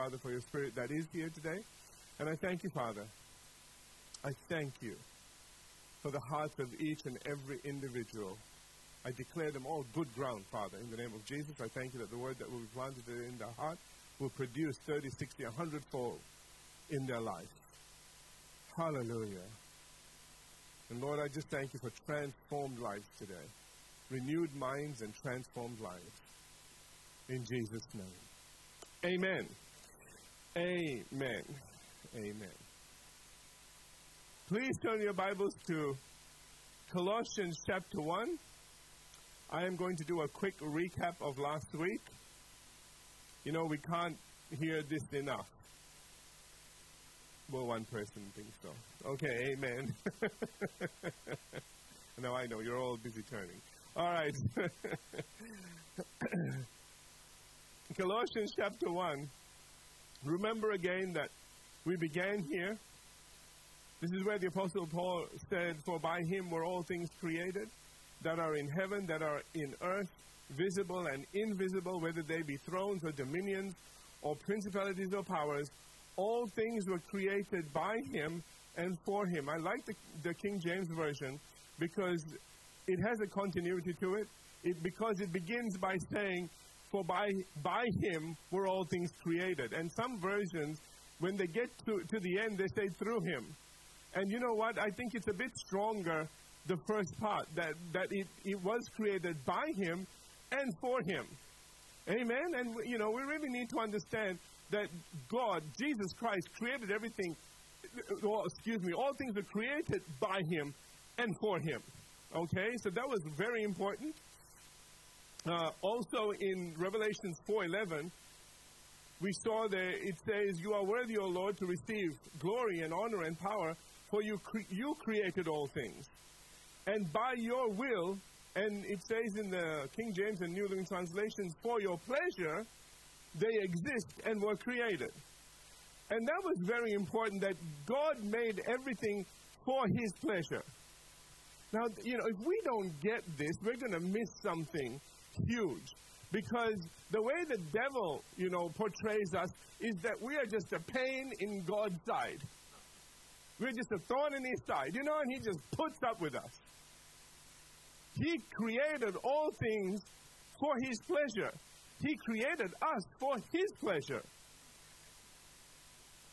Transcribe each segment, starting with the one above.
Father, for your spirit that is here today. And I thank you, Father. I thank you for the hearts of each and every individual. I declare them all good ground, Father, in the name of Jesus. I thank you that the word that will be planted in their heart will produce 30, 60, 100 fold in their life. Hallelujah. And Lord, I just thank you for transformed lives today, renewed minds and transformed lives. In Jesus' name. Amen. Amen. Amen. Please turn your Bibles to Colossians chapter 1. I am going to do a quick recap of last week. You know, we can't hear this enough. Well, one person thinks so. Okay, amen. now I know you're all busy turning. All right. Colossians chapter 1. Remember again that we began here. This is where the Apostle Paul said, For by him were all things created that are in heaven, that are in earth, visible and invisible, whether they be thrones or dominions or principalities or powers. All things were created by him and for him. I like the, the King James Version because it has a continuity to it. it. Because it begins by saying, For by, by him were all things created. And some versions, when they get to, to the end, they say, Through him. And you know what? I think it's a bit stronger, the first part, that, that it, it was created by him and for him. Amen? And, you know, we really need to understand that God, Jesus Christ, created everything, well, excuse me, all things were created by him and for him. Okay? So that was very important. Uh, also in Revelation 4.11, we saw there it says, You are worthy, O Lord, to receive glory and honor and power, for you, cre- you created all things. And by your will, and it says in the King James and New Living Translations, for your pleasure, they exist and were created. And that was very important that God made everything for his pleasure. Now, you know, if we don't get this, we're going to miss something huge. Because the way the devil, you know, portrays us is that we are just a pain in God's side. We're just a thorn in his side, you know, and he just puts up with us. He created all things for his pleasure. He created us for his pleasure.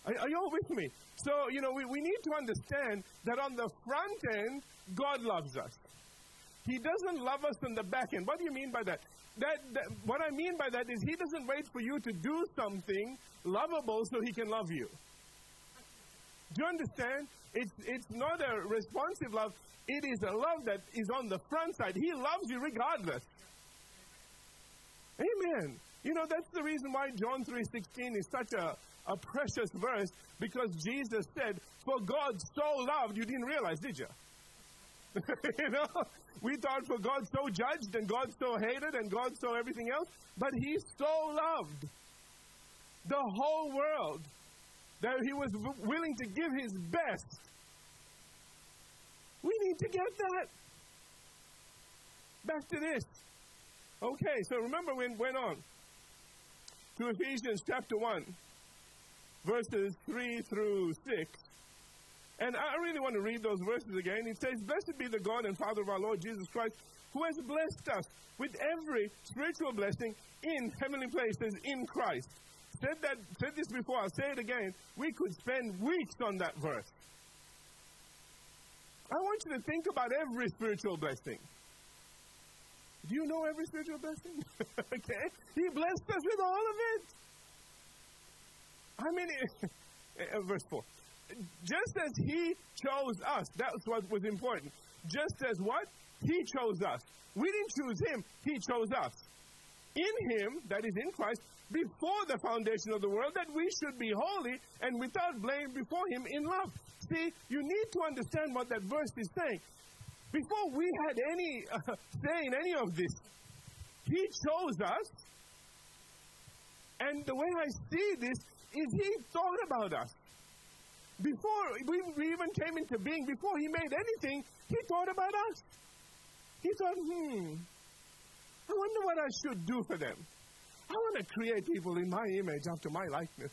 Are, are you all with me? So, you know, we, we need to understand that on the front end, God loves us. He doesn't love us on the back end. What do you mean by that? That, that? What I mean by that is He doesn't wait for you to do something lovable so He can love you. Do you understand? It's, it's not a responsive love, it is a love that is on the front side. He loves you regardless. Amen. You know, that's the reason why John 3.16 is such a, a precious verse, because Jesus said, For God so loved, you didn't realize, did you? you know, we thought for God so judged and God so hated and God so everything else, but He so loved the whole world that He was willing to give His best. We need to get that. Back to this. Okay, so remember we went on to Ephesians chapter 1, verses 3 through 6. And I really want to read those verses again. It says, Blessed be the God and Father of our Lord Jesus Christ, who has blessed us with every spiritual blessing in heavenly places in Christ. Said that said this before, I'll say it again. We could spend weeks on that verse. I want you to think about every spiritual blessing. Do you know every spiritual blessing? okay? He blessed us with all of it. I mean, uh, verse 4. Just as He chose us, that's what was important. Just as what? He chose us. We didn't choose Him, He chose us. In Him, that is in Christ, before the foundation of the world, that we should be holy and without blame before Him in love. See, you need to understand what that verse is saying. Before we had any uh, say in any of this, He chose us. And the way I see this is He thought about us. Before we, even came into being, before He made anything, He thought about us. He thought, hmm, I wonder what I should do for them. I want to create people in my image after my likeness.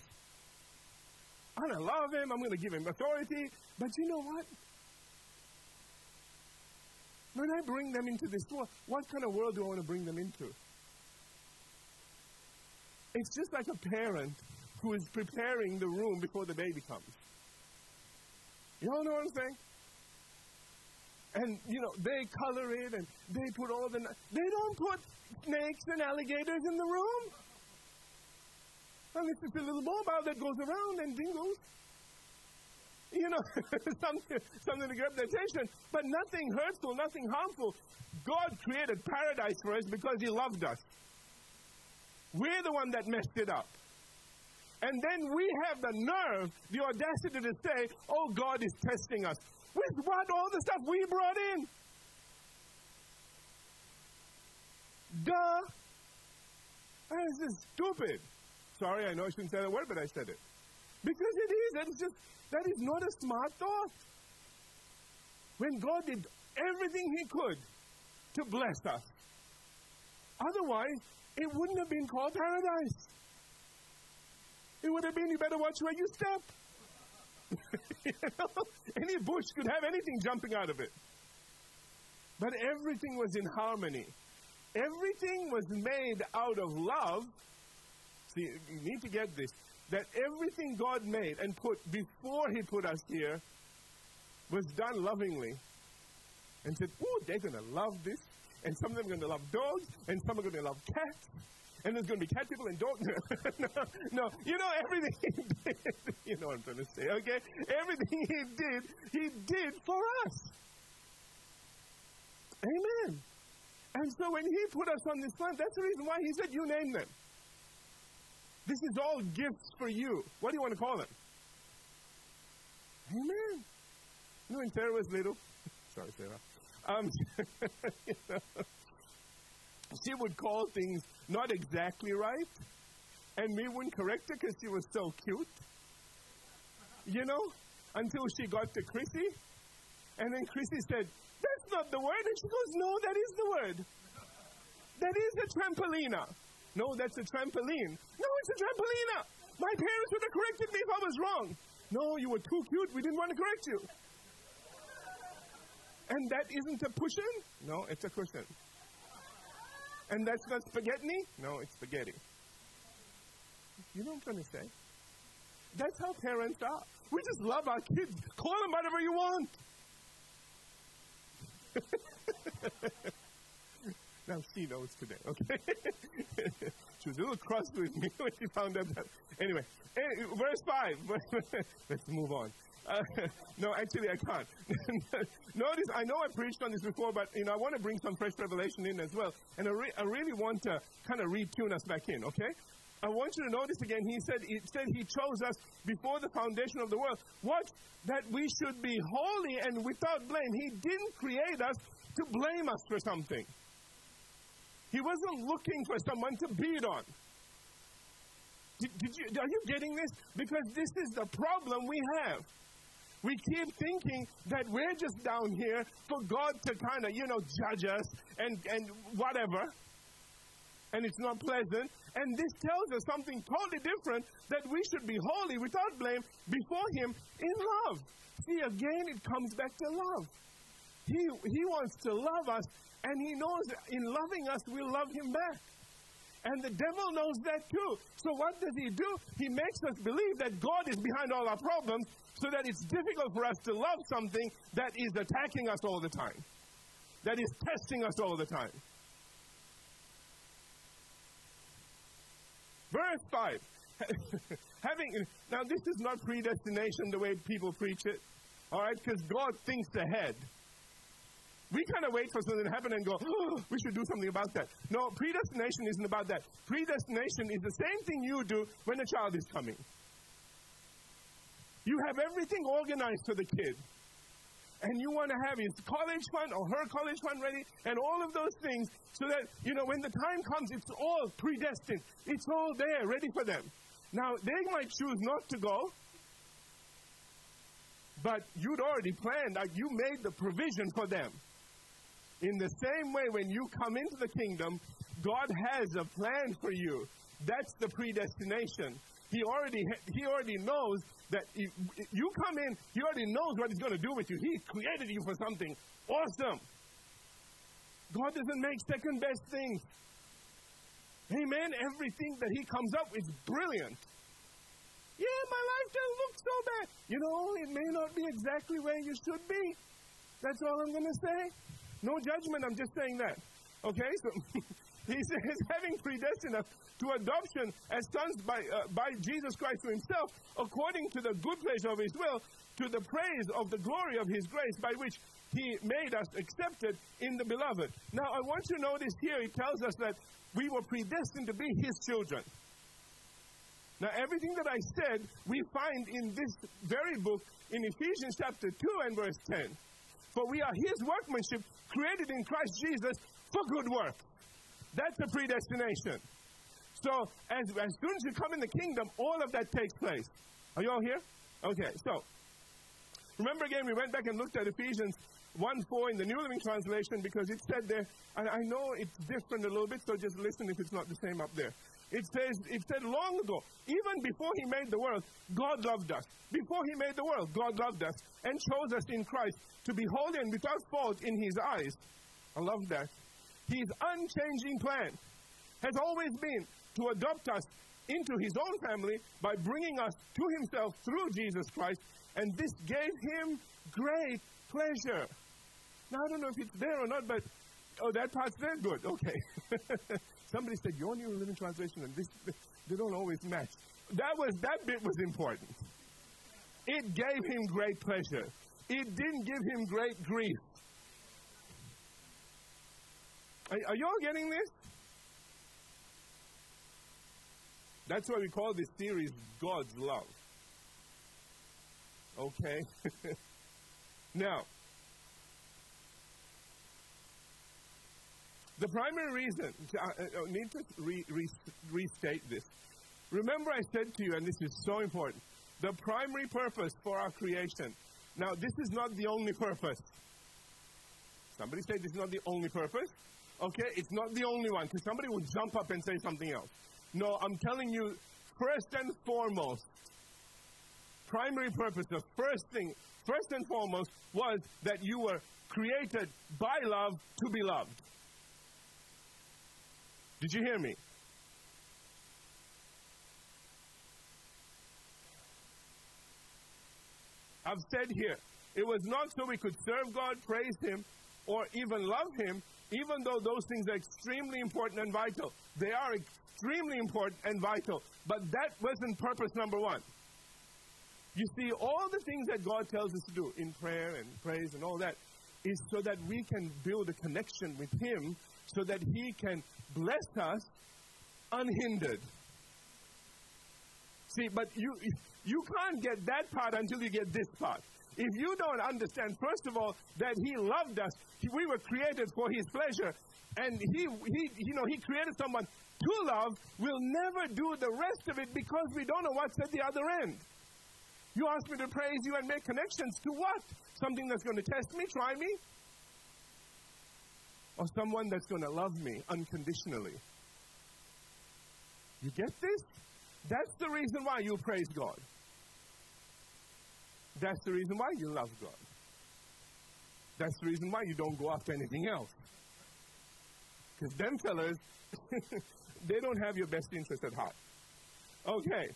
I'm going to love him. I'm going to give him authority. But you know what? When I bring them into this world, what kind of world do I want to bring them into? It's just like a parent who is preparing the room before the baby comes. You all know what I'm saying? And, you know, they color it and they put all the. They don't put snakes and alligators in the room. Unless it's a little mobile that goes around and dingles. You know, something, something to grab their attention. But nothing hurtful, nothing harmful. God created paradise for us because He loved us. We're the one that messed it up. And then we have the nerve, the audacity to say, oh, God is testing us. With what? All the stuff we brought in. Duh. This is stupid. Sorry, I know I shouldn't say that word, but I said it. Because it is. That is just that is not a smart thought. When God did everything He could to bless us. Otherwise, it wouldn't have been called paradise. It would have been you better watch where you step. you know? Any bush could have anything jumping out of it. But everything was in harmony. Everything was made out of love. See, you need to get this. That everything God made and put before He put us here was done lovingly. And said, oh, they're going to love this. And some of them are going to love dogs. And some are going to love cats and there's going to be cat people and dog. no, no, you know everything he did. you know what I'm trying to say, okay? Everything he did, he did for us. Amen. And so when he put us on this planet, that's the reason why he said, "You name them." This is all gifts for you. What do you want to call them? Amen. You know, when Sarah was little, sorry, Sarah. Um, you know, she would call things not exactly right, and we wouldn't correct her because she was so cute. You know, until she got to Chrissy, and then Chrissy said, "That's not the word," and she goes, "No, that is the word. That is a trampolina. No, that's a trampoline. No, it's a trampolina. My parents would have corrected me if I was wrong. No, you were too cute. We didn't want to correct you." And that isn't a cushion? No, it's a cushion. And that's not spaghetti? No, it's spaghetti. You know what I'm trying to say? That's how parents are. We just love our kids. Call them whatever you want. now she knows today, okay? she was a little cross with me when she found out that. Anyway, verse 5. Let's move on. Uh, no, actually, I can't. Notice, I know I preached on this before, but you know, I want to bring some fresh revelation in as well, and I, re- I really want to kind of retune us back in. Okay, I want you to notice again. He said, he said he chose us before the foundation of the world. What? That we should be holy and without blame. He didn't create us to blame us for something. He wasn't looking for someone to beat on. Did, did you, are you getting this? Because this is the problem we have. We keep thinking that we're just down here for God to kind of, you know, judge us and, and whatever. And it's not pleasant. And this tells us something totally different that we should be holy without blame before Him in love. See, again, it comes back to love. He, he wants to love us, and He knows in loving us, we'll love Him back. And the devil knows that too. So what does he do? He makes us believe that God is behind all our problems so that it's difficult for us to love something that is attacking us all the time, that is testing us all the time. Verse 5. Having, now, this is not predestination the way people preach it, all right, because God thinks ahead. We kind of wait for something to happen and go, oh, we should do something about that. No, predestination isn't about that. Predestination is the same thing you do when a child is coming. You have everything organized for the kid. And you want to have his college fund or her college fund ready and all of those things so that, you know, when the time comes, it's all predestined. It's all there, ready for them. Now, they might choose not to go, but you'd already planned, like you made the provision for them. In the same way, when you come into the kingdom, God has a plan for you. That's the predestination. He already, he already knows that if you come in, He already knows what He's going to do with you. He created you for something awesome. God doesn't make second best things. Amen. Everything that He comes up with is brilliant. Yeah, my life doesn't look so bad. You know, it may not be exactly where you should be. That's all I'm going to say. No judgment, I'm just saying that. Okay, so he says, having predestined us to adoption as sons by, uh, by Jesus Christ to himself, according to the good pleasure of his will, to the praise of the glory of his grace, by which he made us accepted in the beloved. Now, I want you to notice here, he tells us that we were predestined to be his children. Now, everything that I said, we find in this very book in Ephesians chapter 2 and verse 10. For we are his workmanship, created in Christ Jesus for good work. That's a predestination. So, as, as soon as you come in the kingdom, all of that takes place. Are you all here? Okay, so, remember again, we went back and looked at Ephesians 1 4 in the New Living Translation because it said there, and I know it's different a little bit, so just listen if it's not the same up there. It says, it said long ago, even before he made the world, God loved us. Before he made the world, God loved us and chose us in Christ to be holy and without fault in his eyes. I love that. His unchanging plan has always been to adopt us into his own family by bringing us to himself through Jesus Christ, and this gave him great pleasure. Now, I don't know if it's there or not, but oh, that part's there? Good, okay. Somebody said, Your New Living Translation and this, they don't always match. That, was, that bit was important. It gave him great pleasure, it didn't give him great grief. Are, are you all getting this? That's why we call this series God's Love. Okay? now, The primary reason, I, I uh, uh, oh, need to re, re, restate this. Remember, I said to you, and this is so important, the primary purpose for our creation. Now, this is not the only purpose. Somebody say this is not the only purpose. Okay, it's not the only one, because somebody will jump up and say something else. No, I'm telling you, first and foremost, primary purpose, the first thing, first and foremost, was that you were created by love to be loved. Did you hear me? I've said here, it was not so we could serve God, praise Him, or even love Him, even though those things are extremely important and vital. They are extremely important and vital, but that wasn't purpose number one. You see, all the things that God tells us to do in prayer and praise and all that is so that we can build a connection with Him so that He can bless us unhindered. See, but you, you can't get that part until you get this part. If you don't understand, first of all, that He loved us, we were created for His pleasure, and He, he, you know, He created someone to love, we'll never do the rest of it because we don't know what's at the other end. You ask me to praise you and make connections to what? Something that's going to test me, try me? Or someone that's going to love me unconditionally. You get this? That's the reason why you praise God. That's the reason why you love God. That's the reason why you don't go after anything else. Because them fellas, they don't have your best interest at heart. Okay.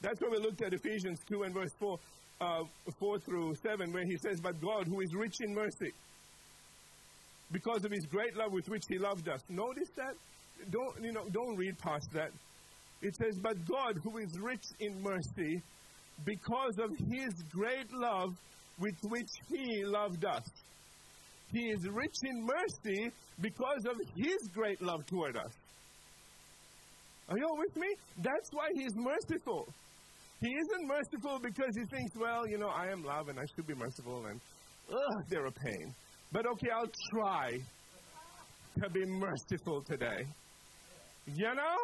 That's why we looked at Ephesians 2 and verse 4, uh, 4 through 7, where he says, But God, who is rich in mercy, because of his great love with which he loved us. Notice that? Don't, you know, don't read past that. It says, But God, who is rich in mercy, because of his great love with which he loved us. He is rich in mercy because of his great love toward us. Are you all with me? That's why he's merciful. He isn't merciful because he thinks, well, you know, I am love and I should be merciful and, ugh, they're a pain. But okay, I'll try to be merciful today. You know?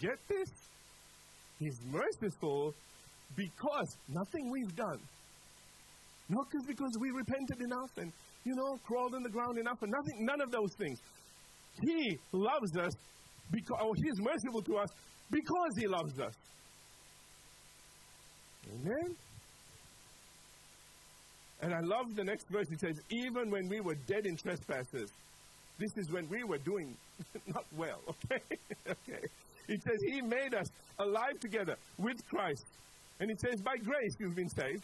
Get this? He's merciful because nothing we've done, Not just because we repented enough and, you know, crawled on the ground enough and nothing, none of those things. He loves us because, or He is merciful to us because He loves us. Amen? And I love the next verse. It says, even when we were dead in trespasses, this is when we were doing not well, okay? okay. It says, He made us alive together with Christ. And it says, by grace you've been saved.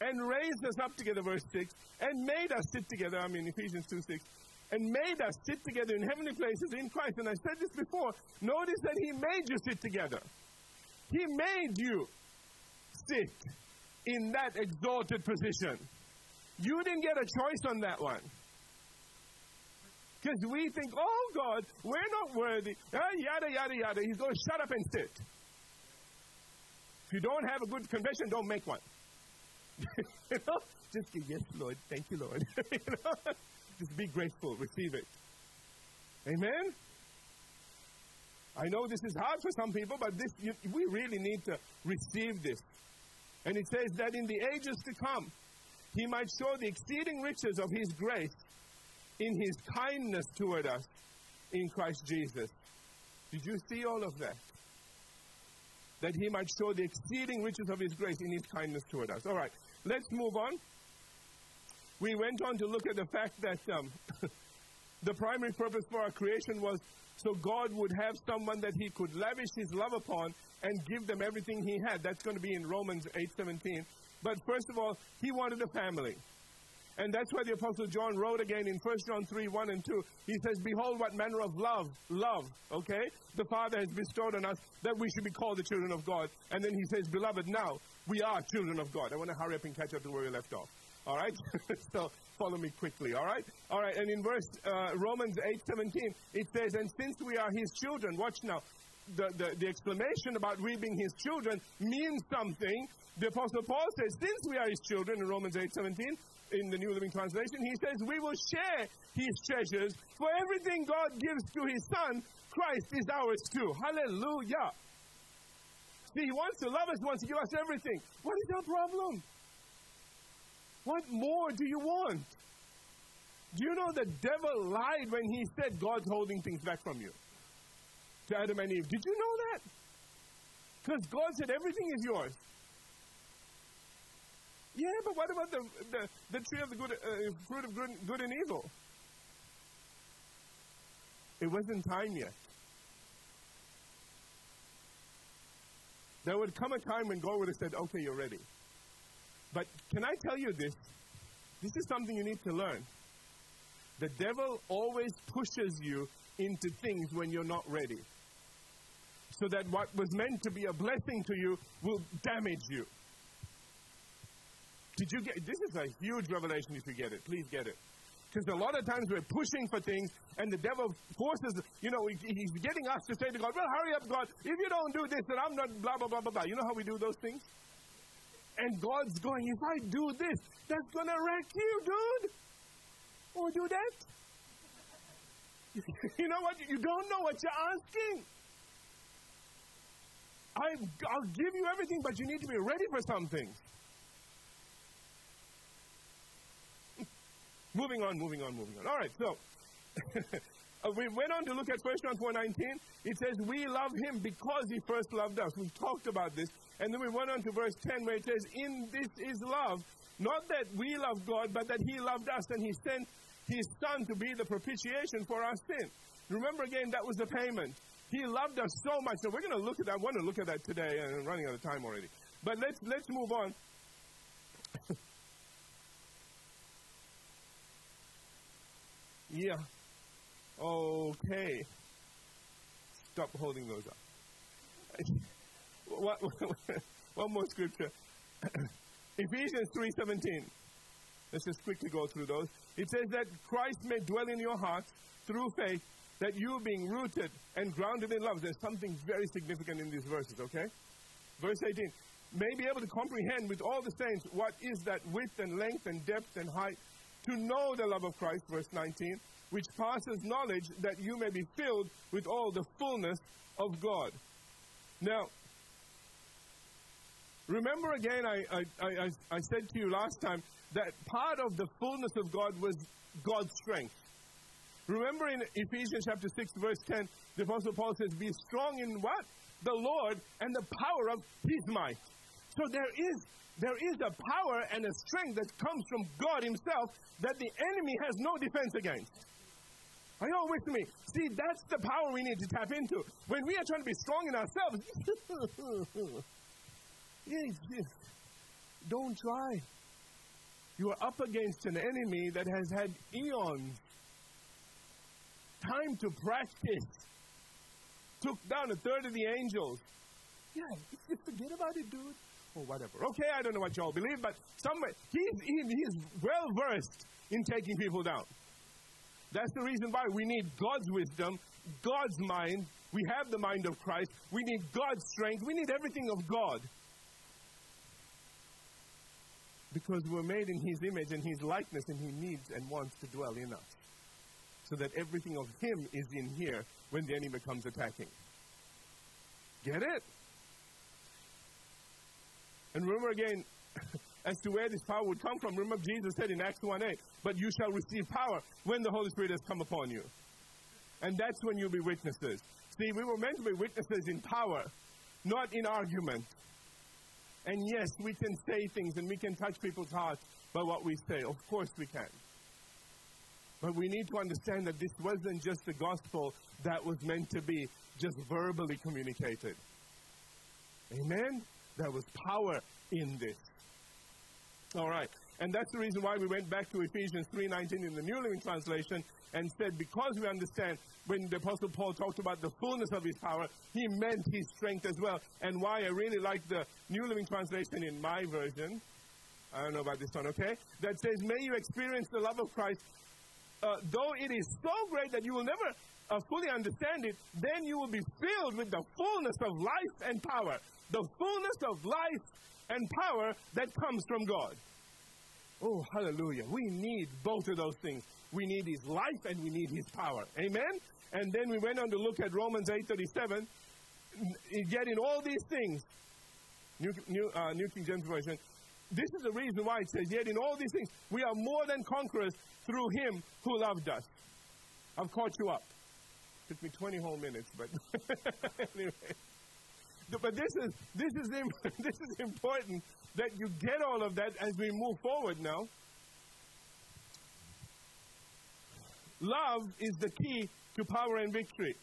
And raised us up together, verse 6. And made us sit together, I mean, Ephesians 2 6. And made us sit together in heavenly places in Christ. And I said this before. Notice that He made you sit together. He made you sit in that exalted position. You didn't get a choice on that one. Because we think, oh God, we're not worthy. Uh, yada, yada, yada. He's going to shut up and sit. If you don't have a good confession, don't make one. you know? Just say, yes, Lord. Thank you, Lord. you know? Just be grateful. Receive it. Amen? I know this is hard for some people, but this, you, we really need to receive this. And it says that in the ages to come, he might show the exceeding riches of his grace in his kindness toward us in Christ Jesus. Did you see all of that? That he might show the exceeding riches of his grace in his kindness toward us. All right, let's move on. We went on to look at the fact that um, the primary purpose for our creation was so God would have someone that he could lavish his love upon and give them everything he had. That's going to be in Romans 8:17. But first of all, he wanted a family. And that's why the Apostle John wrote again in 1 John 3 1 and 2. He says, Behold, what manner of love, love, okay, the Father has bestowed on us that we should be called the children of God. And then he says, Beloved, now we are children of God. I want to hurry up and catch up to where we left off. All right? so follow me quickly. All right? All right. And in verse uh, Romans 8 17, it says, And since we are his children, watch now. The, the, the exclamation about we being his children means something. The Apostle Paul says, Since we are his children in Romans 8 17, in the New Living Translation, he says, We will share his treasures, for everything God gives to his Son, Christ is ours too. Hallelujah. See, he wants to love us, wants to give us everything. What is our problem? What more do you want? Do you know the devil lied when he said God's holding things back from you? To Adam and Eve. Did you know that? Because God said everything is yours. Yeah, but what about the, the, the tree of the good, uh, fruit of good, good and evil? It wasn't time yet. There would come a time when God would have said, okay, you're ready. But can I tell you this? This is something you need to learn. The devil always pushes you into things when you're not ready. So that what was meant to be a blessing to you will damage you. Did you get this? Is a huge revelation if you get it. Please get it. Because a lot of times we're pushing for things, and the devil forces, you know, he's getting us to say to God, Well, hurry up, God. If you don't do this, then I'm not blah, blah, blah, blah, blah. You know how we do those things? And God's going, If I do this, that's going to wreck you, dude. Or do that. you know what? You don't know what you're asking. I, I'll give you everything, but you need to be ready for some things. Moving on, moving on, moving on. All right, so uh, we went on to look at 1 John 4.19. It says, we love him because he first loved us. We've talked about this. And then we went on to verse 10 where it says, in this is love. Not that we love God, but that he loved us and he sent his son to be the propitiation for our sin. Remember again, that was the payment. He loved us so much. So we're going to look at that. I want to look at that today, and I'm running out of time already. But let's let's move on. Yeah. Okay. Stop holding those up. One more scripture. Ephesians 3:17. Let's just quickly go through those. It says that Christ may dwell in your hearts through faith, that you being rooted and grounded in love. There's something very significant in these verses, okay? Verse 18. May be able to comprehend with all the saints what is that width and length and depth and height to know the love of Christ, verse 19, which passes knowledge, that you may be filled with all the fullness of God. Now, Remember again, I, I, I, I said to you last time that part of the fullness of God was God's strength. Remember in Ephesians chapter 6, verse 10, the Apostle Paul says, Be strong in what? The Lord and the power of his might. So there is there is a power and a strength that comes from God Himself that the enemy has no defense against. Are you all with me? See, that's the power we need to tap into. When we are trying to be strong in ourselves, don't try. You are up against an enemy that has had eons time to practice. Took down a third of the angels. Yeah, just forget about it, dude. Or whatever. Okay, I don't know what y'all believe, but somewhere he's, he, he's well versed in taking people down. That's the reason why we need God's wisdom, God's mind. We have the mind of Christ. We need God's strength. We need everything of God. Because we're made in His image and His likeness, and He needs and wants to dwell in us. So that everything of Him is in here when the enemy comes attacking. Get it? And remember again, as to where this power would come from. Remember, Jesus said in Acts 1 8, But you shall receive power when the Holy Spirit has come upon you. And that's when you'll be witnesses. See, we were meant to be witnesses in power, not in argument. And yes, we can say things and we can touch people's hearts by what we say. Of course we can. But we need to understand that this wasn't just the gospel that was meant to be just verbally communicated. Amen? There was power in this. All right. And that's the reason why we went back to Ephesians 3:19 in the New Living Translation and said because we understand when the apostle Paul talked about the fullness of his power, he meant his strength as well. And why I really like the New Living Translation in my version. I don't know about this one, okay? That says, "May you experience the love of Christ, uh, though it is so great that you will never uh, fully understand it, then you will be filled with the fullness of life and power. The fullness of life and power that comes from God. Oh, hallelujah. We need both of those things. We need His life and we need His power. Amen? And then we went on to look at Romans 8.37. Yet in all these things, New, New, uh, New King James Version, this is the reason why it says, Yet in all these things, we are more than conquerors through Him who loved us. I've caught you up. Took me 20 whole minutes, but anyway. But this is, this, is, this is important that you get all of that as we move forward now. Love is the key to power and victory.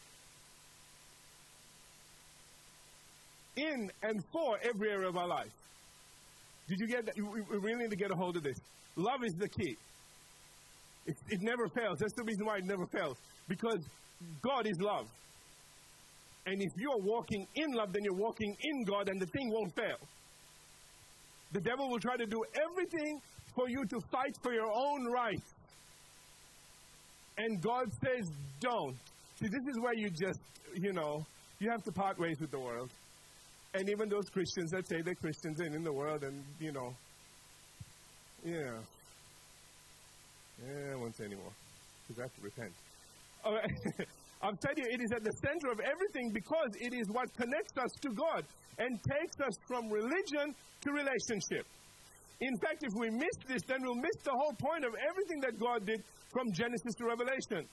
In and for every area of our life. Did you get that? We really need to get a hold of this. Love is the key. It, it never fails. That's the reason why it never fails. Because God is love. And if you're walking in love, then you're walking in God, and the thing won't fail. The devil will try to do everything for you to fight for your own rights. And God says, don't. See, this is where you just, you know, you have to part ways with the world. And even those Christians that say they're Christians and in the world, and, you know, yeah. Yeah, I won't say anymore. Because I have to repent. All right. I'm telling you, it is at the center of everything because it is what connects us to God and takes us from religion to relationship. In fact, if we miss this, then we'll miss the whole point of everything that God did from Genesis to Revelation,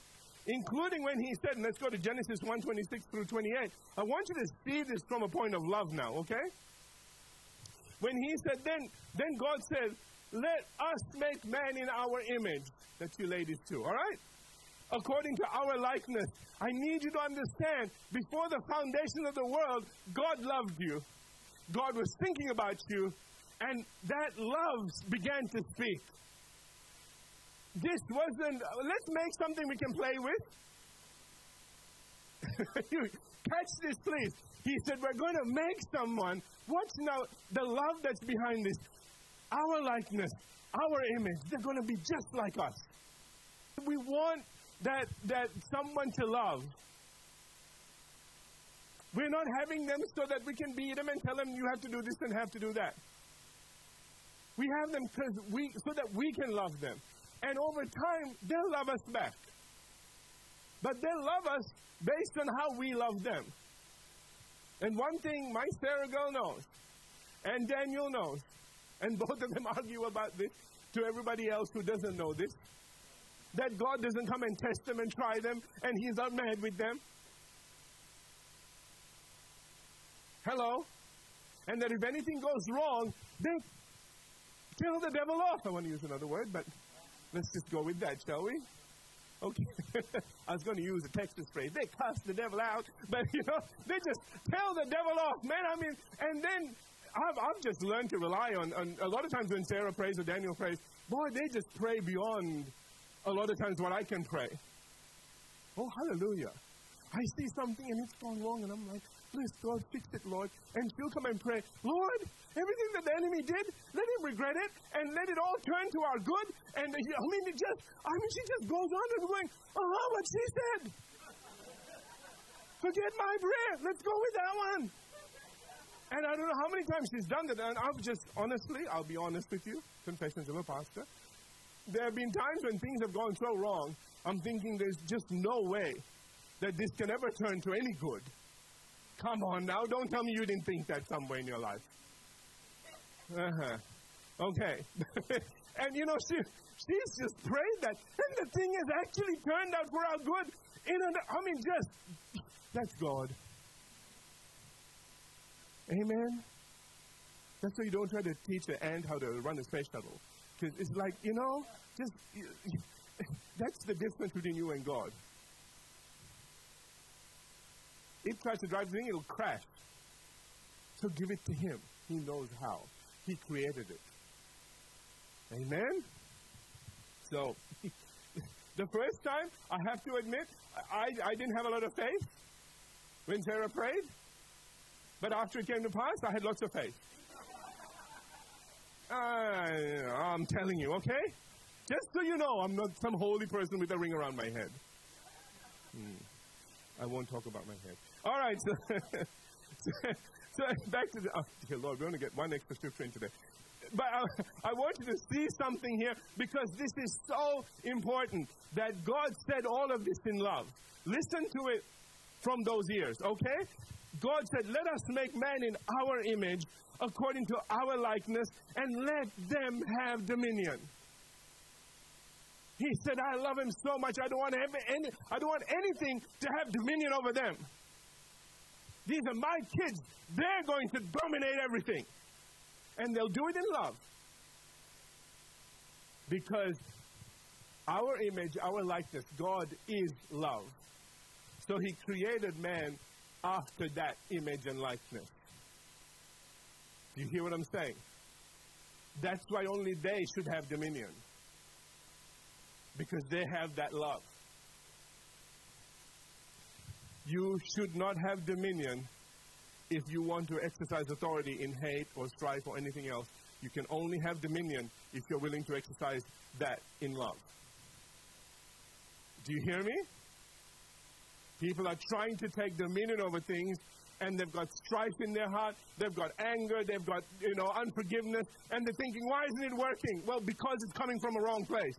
including when He said, let's go to Genesis 1 26 through 28. I want you to see this from a point of love now, okay? When He said, then, then God said, let us make man in our image. That you ladies too, all right? According to our likeness. I need you to understand before the foundation of the world, God loved you. God was thinking about you, and that love began to speak. This wasn't, let's make something we can play with. you catch this, please. He said, We're going to make someone. Watch now the love that's behind this. Our likeness, our image, they're going to be just like us. We want that, that someone to love. We're not having them so that we can beat them and tell them you have to do this and have to do that. We have them we so that we can love them. And over time, they'll love us back. But they'll love us based on how we love them. And one thing my Sarah girl knows And Daniel knows. And both of them argue about this to everybody else who doesn't know this. That God doesn't come and test them and try them, and He's not mad with them. Hello? And that if anything goes wrong, they kill the devil off. I want to use another word, but let's just go with that, shall we? Okay. I was going to use a Texas phrase. They cuss the devil out, but you know, they just tell the devil off, man. I mean, and then I've, I've just learned to rely on, on, a lot of times when Sarah prays or Daniel prays, boy, they just pray beyond a lot of times what I can pray. Oh, hallelujah. I see something and it's gone wrong, and I'm like, please, God, fix it, Lord. And she'll come and pray, Lord, everything that the enemy did, let him regret it and let it all turn to our good. And I mean, it just, I mean, she just goes on and going, uh-huh, what she said. Forget my prayer. Let's go with that one. And I don't know how many times she's done that. And I've just, honestly, I'll be honest with you, confessions of a pastor. There have been times when things have gone so wrong, I'm thinking there's just no way that this can ever turn to any good. Come on now, don't tell me you didn't think that somewhere in your life. Uh-huh. Okay. and you know, she, she's just prayed that. And the thing has actually turned out for our good. In an, I mean, just, that's God. Amen? That's why you don't try to teach the ant how to run a space shuttle. Because it's like, you know, just, that's the difference between you and God. It tries to drive the thing, it'll crash. So give it to Him. He knows how. He created it. Amen? So, the first time, I have to admit, I, I didn't have a lot of faith when Sarah prayed. But after it came to pass, I had lots of faith. I'm telling you, okay? Just so you know, I'm not some holy person with a ring around my head. Hmm. I won't talk about my head. All right, so, so, so back to the. Oh, dear Lord, we're going to get one extra scripture in today. But I, I want you to see something here because this is so important that God said all of this in love. Listen to it from those ears, okay? God said, Let us make man in our image, according to our likeness, and let them have dominion. He said, I love him so much, I don't want, any, I don't want anything to have dominion over them. These are my kids. They're going to dominate everything. And they'll do it in love. Because our image, our likeness, God is love. So he created man after that image and likeness. You hear what I'm saying? That's why only they should have dominion. Because they have that love. You should not have dominion if you want to exercise authority in hate or strife or anything else. You can only have dominion if you're willing to exercise that in love. Do you hear me? People are trying to take dominion over things and they've got strife in their heart, they've got anger, they've got, you know, unforgiveness, and they're thinking, why isn't it working? Well, because it's coming from a wrong place.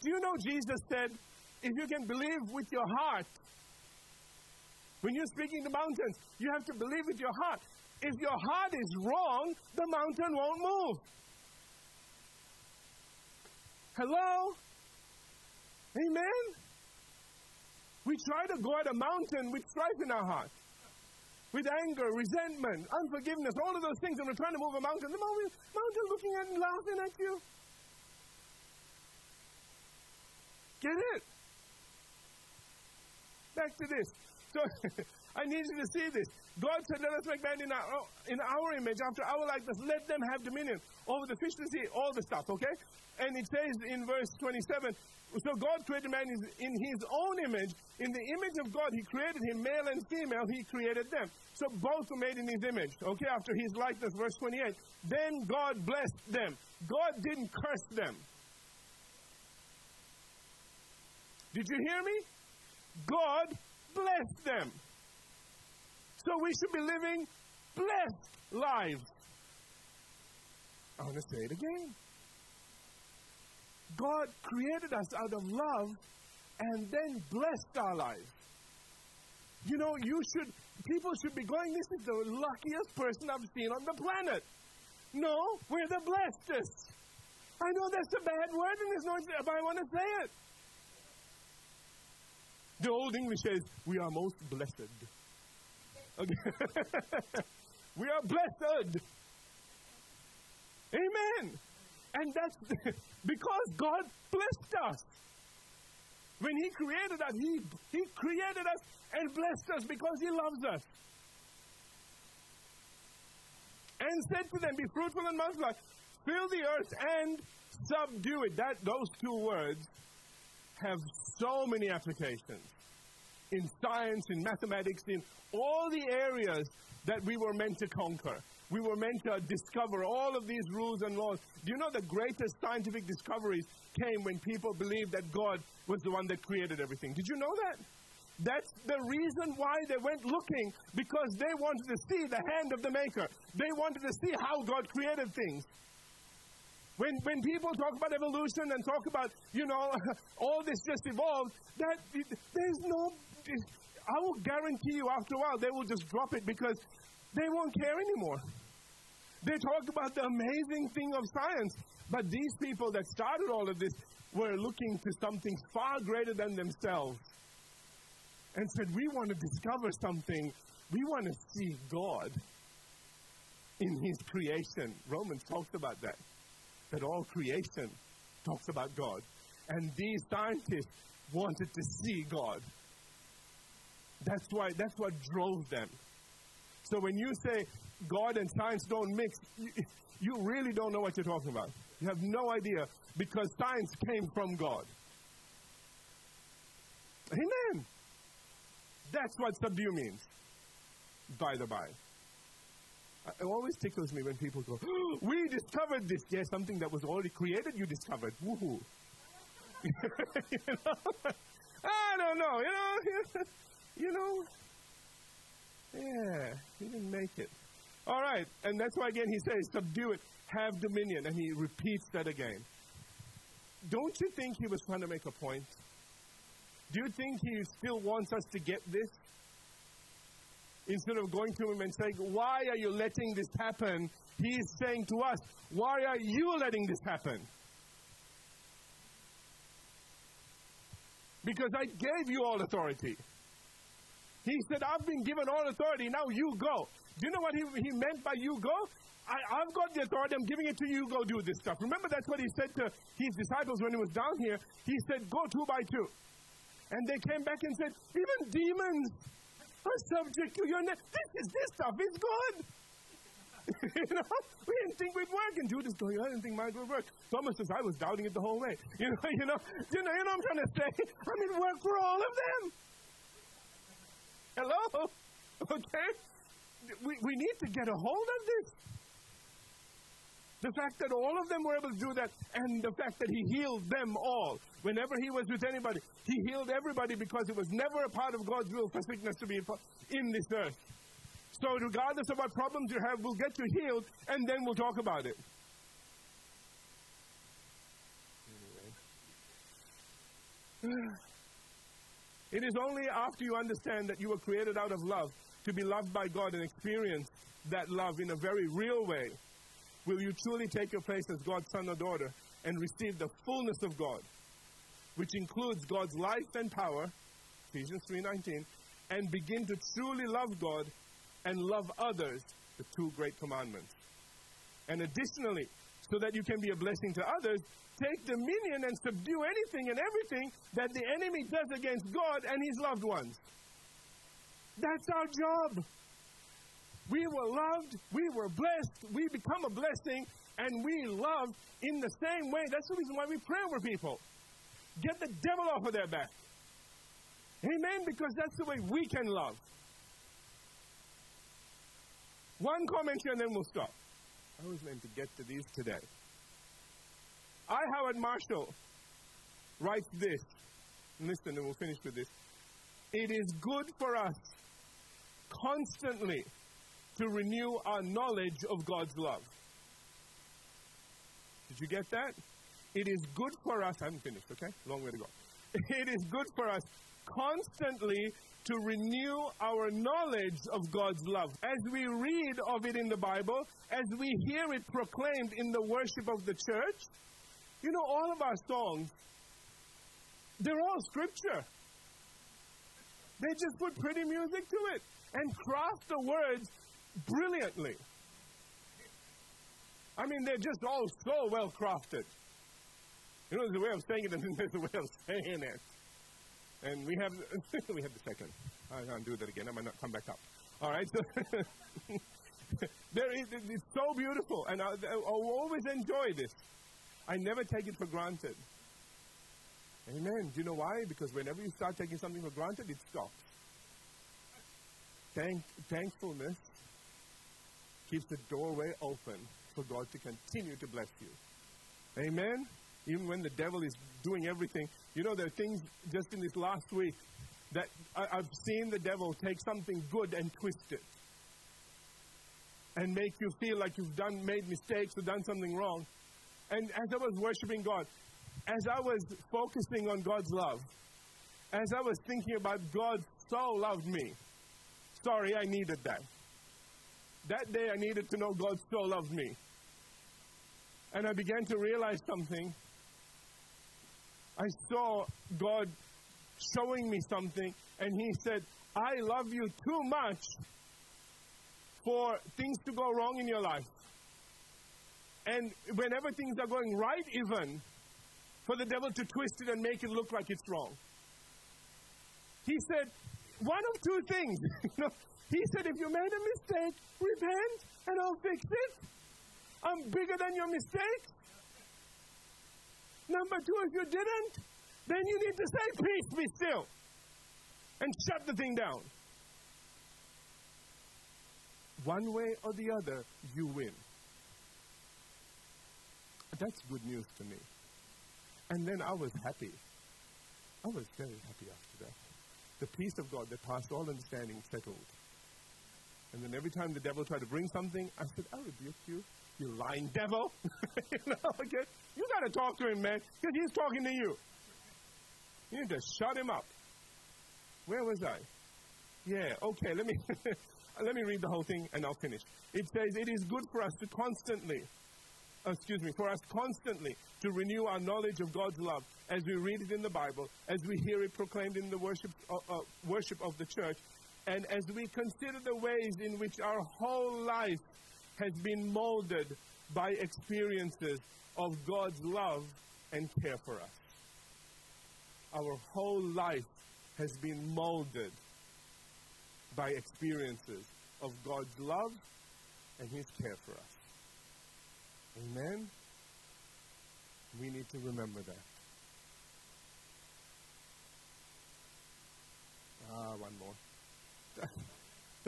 Do you know Jesus said, if you can believe with your heart, when you're speaking to mountains, you have to believe with your heart. If your heart is wrong, the mountain won't move. Hello? Amen? We try to go at a mountain with strife in our heart, with anger, resentment, unforgiveness, all of those things, and we're trying to move a mountain. The mountain, looking at and laughing at you. Get it? Back to this. So I need you to see this. God said, Let us make man in our, in our image, after our likeness. Let them have dominion over the fish of the sea, all the stuff, okay? And it says in verse 27 so God created man in his own image. In the image of God, he created him, male and female, he created them. So both were made in his image. Okay, after his likeness, verse 28. Then God blessed them. God didn't curse them. Did you hear me? God blessed them. So we should be living blessed lives. I want to say it again. God created us out of love and then blessed our lives. You know, you should people should be going, this is the luckiest person I've seen on the planet. No, we're the blessedest. I know that's a bad word and there's no, but I want to say it. The old English says, we are most blessed. We are blessed. Amen. And that's because God blessed us. When He created us, He, he created us and blessed us because He loves us. And said to them, Be fruitful and multiply, fill the earth and subdue it. That those two words have so many applications in science, in mathematics, in all the areas that we were meant to conquer. We were meant to discover all of these rules and laws. Do you know the greatest scientific discoveries came when people believed that God was the one that created everything? Did you know that? That's the reason why they went looking because they wanted to see the hand of the Maker. They wanted to see how God created things. When, when people talk about evolution and talk about, you know, all this just evolved, that there's no, I will guarantee you after a while they will just drop it because they won't care anymore. They talk about the amazing thing of science, but these people that started all of this were looking to something far greater than themselves and said, We want to discover something. We want to see God in His creation. Romans talks about that, that all creation talks about God. And these scientists wanted to see God. That's why, that's what drove them. So when you say God and science don't mix, you, you really don't know what you're talking about. You have no idea because science came from God. Amen. That's what subdue means, by the by. Uh, it always tickles me when people go, We discovered this. Yes, something that was already created, you discovered. Woohoo. you know? I don't know. You know, you know, yeah, he didn't make it. All right, and that's why again he says, subdue it, have dominion, and he repeats that again. Don't you think he was trying to make a point? Do you think he still wants us to get this? Instead of going to him and saying, Why are you letting this happen? He's saying to us, Why are you letting this happen? Because I gave you all authority. He said, I've been given all authority, now you go. Do you know what he, he meant by you go? I, have got the authority, I'm giving it to you, go do this stuff. Remember, that's what he said to his disciples when he was down here. He said, Go two by two. And they came back and said, Even demons are subject to your name. This is this stuff It's good. you know, we didn't think we'd work, and Judas going, I didn't think mine would work. Thomas says, I was doubting it the whole way. You know, you know, you know, you know what I'm trying to say? I mean, work for all of them. Hello? Okay? We, we need to get a hold of this. The fact that all of them were able to do that, and the fact that he healed them all. Whenever he was with anybody, he healed everybody because it was never a part of God's will for sickness to be in this earth. So, regardless of what problems you have, we'll get you healed, and then we'll talk about it. Anyway. It is only after you understand that you were created out of love to be loved by God and experience that love in a very real way will you truly take your place as God's son or daughter and receive the fullness of God, which includes God's life and power, Ephesians 3:19, and begin to truly love God and love others, the two great commandments. And additionally, so that you can be a blessing to others, take dominion and subdue anything and everything that the enemy does against God and his loved ones. That's our job. We were loved, we were blessed, we become a blessing, and we love in the same way. That's the reason why we pray over people. Get the devil off of their back. Amen? Because that's the way we can love. One comment here and then we'll stop. I was meant to get to these today. I, Howard Marshall, writes this. Listen, and we'll finish with this. It is good for us constantly to renew our knowledge of God's love. Did you get that? It is good for us. I haven't finished, okay? Long way to go. it is good for us constantly to renew our knowledge of God's love. As we read of it in the Bible, as we hear it proclaimed in the worship of the church, you know, all of our songs, they're all scripture. They just put pretty music to it and craft the words brilliantly. I mean, they're just all so well crafted. You know, there's a way of saying it, and there's a way of saying it. And we have we have the second. I can't do that again. I might not come back up. All right. So there is it's so beautiful, and I, I always enjoy this. I never take it for granted. Amen. Do you know why? Because whenever you start taking something for granted, it stops. Thank, thankfulness keeps the doorway open for God to continue to bless you. Amen. Even when the devil is doing everything, you know, there are things just in this last week that I, I've seen the devil take something good and twist it and make you feel like you've done made mistakes or done something wrong. And as I was worshiping God, as I was focusing on God's love, as I was thinking about God so loved me, sorry, I needed that. That day I needed to know God so loved me. And I began to realize something. I saw God showing me something, and He said, I love you too much for things to go wrong in your life. And whenever things are going right, even, for the devil to twist it and make it look like it's wrong. He said, one of two things. he said, if you made a mistake, repent and I'll fix it. I'm bigger than your mistakes. Number two, if you didn't, then you need to say, Peace, be still, and shut the thing down. One way or the other, you win. That's good news to me. And then I was happy. I was very happy after that. The peace of God that passed all understanding settled. And then every time the devil tried to bring something, I said, I rebuke you, you lying devil. you know? You got to talk to him, man, because he's talking to you. You need to shut him up. Where was I? Yeah, okay, let me let me read the whole thing and I'll finish. It says, It is good for us to constantly excuse me, for us constantly to renew our knowledge of God's love as we read it in the Bible, as we hear it proclaimed in the worship, uh, uh, worship of the church, and as we consider the ways in which our whole life has been molded by experiences of God's love and care for us. Our whole life has been molded by experiences of God's love and His care for us. Amen? We need to remember that. Ah, one more.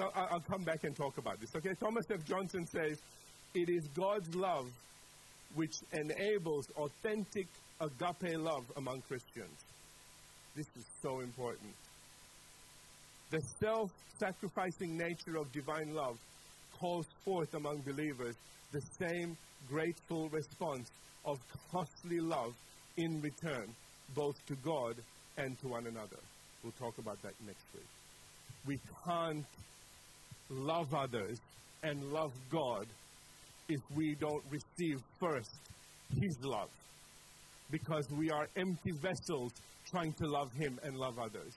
so I'll come back and talk about this. Okay, Thomas F. Johnson says, It is God's love which enables authentic agape love among Christians. This is so important. The self sacrificing nature of divine love calls forth among believers the same grateful response of costly love in return, both to God and to one another. We'll talk about that next week. We can't love others and love God if we don't receive first His love. Because we are empty vessels trying to love Him and love others.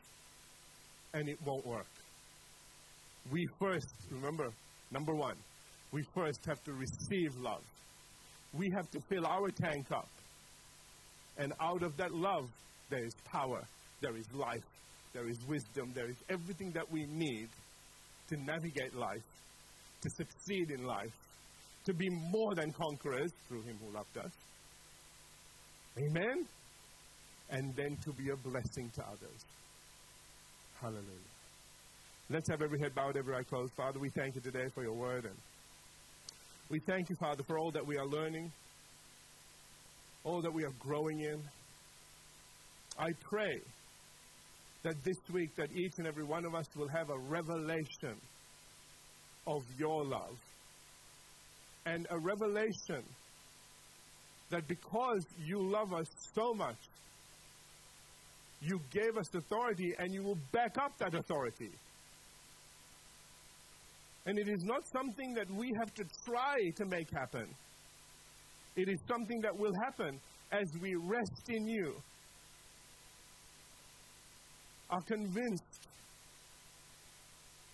And it won't work. We first, remember, number one, we first have to receive love we have to fill our tank up. And out of that love, there is power, there is life, there is wisdom, there is everything that we need to navigate life, to succeed in life, to be more than conquerors through Him who loved us. Amen? And then to be a blessing to others. Hallelujah. Let's have every head bowed, every eye closed. Father, we thank you today for your word and we thank you, Father, for all that we are learning, all that we are growing in. I pray that this week that each and every one of us will have a revelation of your love and a revelation that because you love us so much, You gave us authority and you will back up that authority. And it is not something that we have to try to make happen. It is something that will happen as we rest in you, are convinced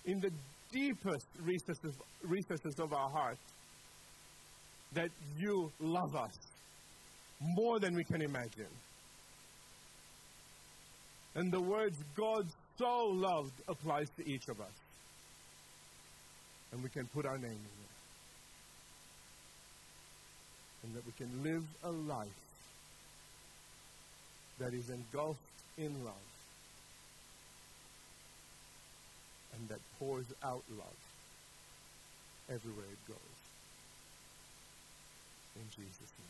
in the deepest recesses, recesses of our heart that you love us more than we can imagine. And the words God so loved applies to each of us. And we can put our name in there. And that we can live a life that is engulfed in love and that pours out love everywhere it goes. In Jesus' name.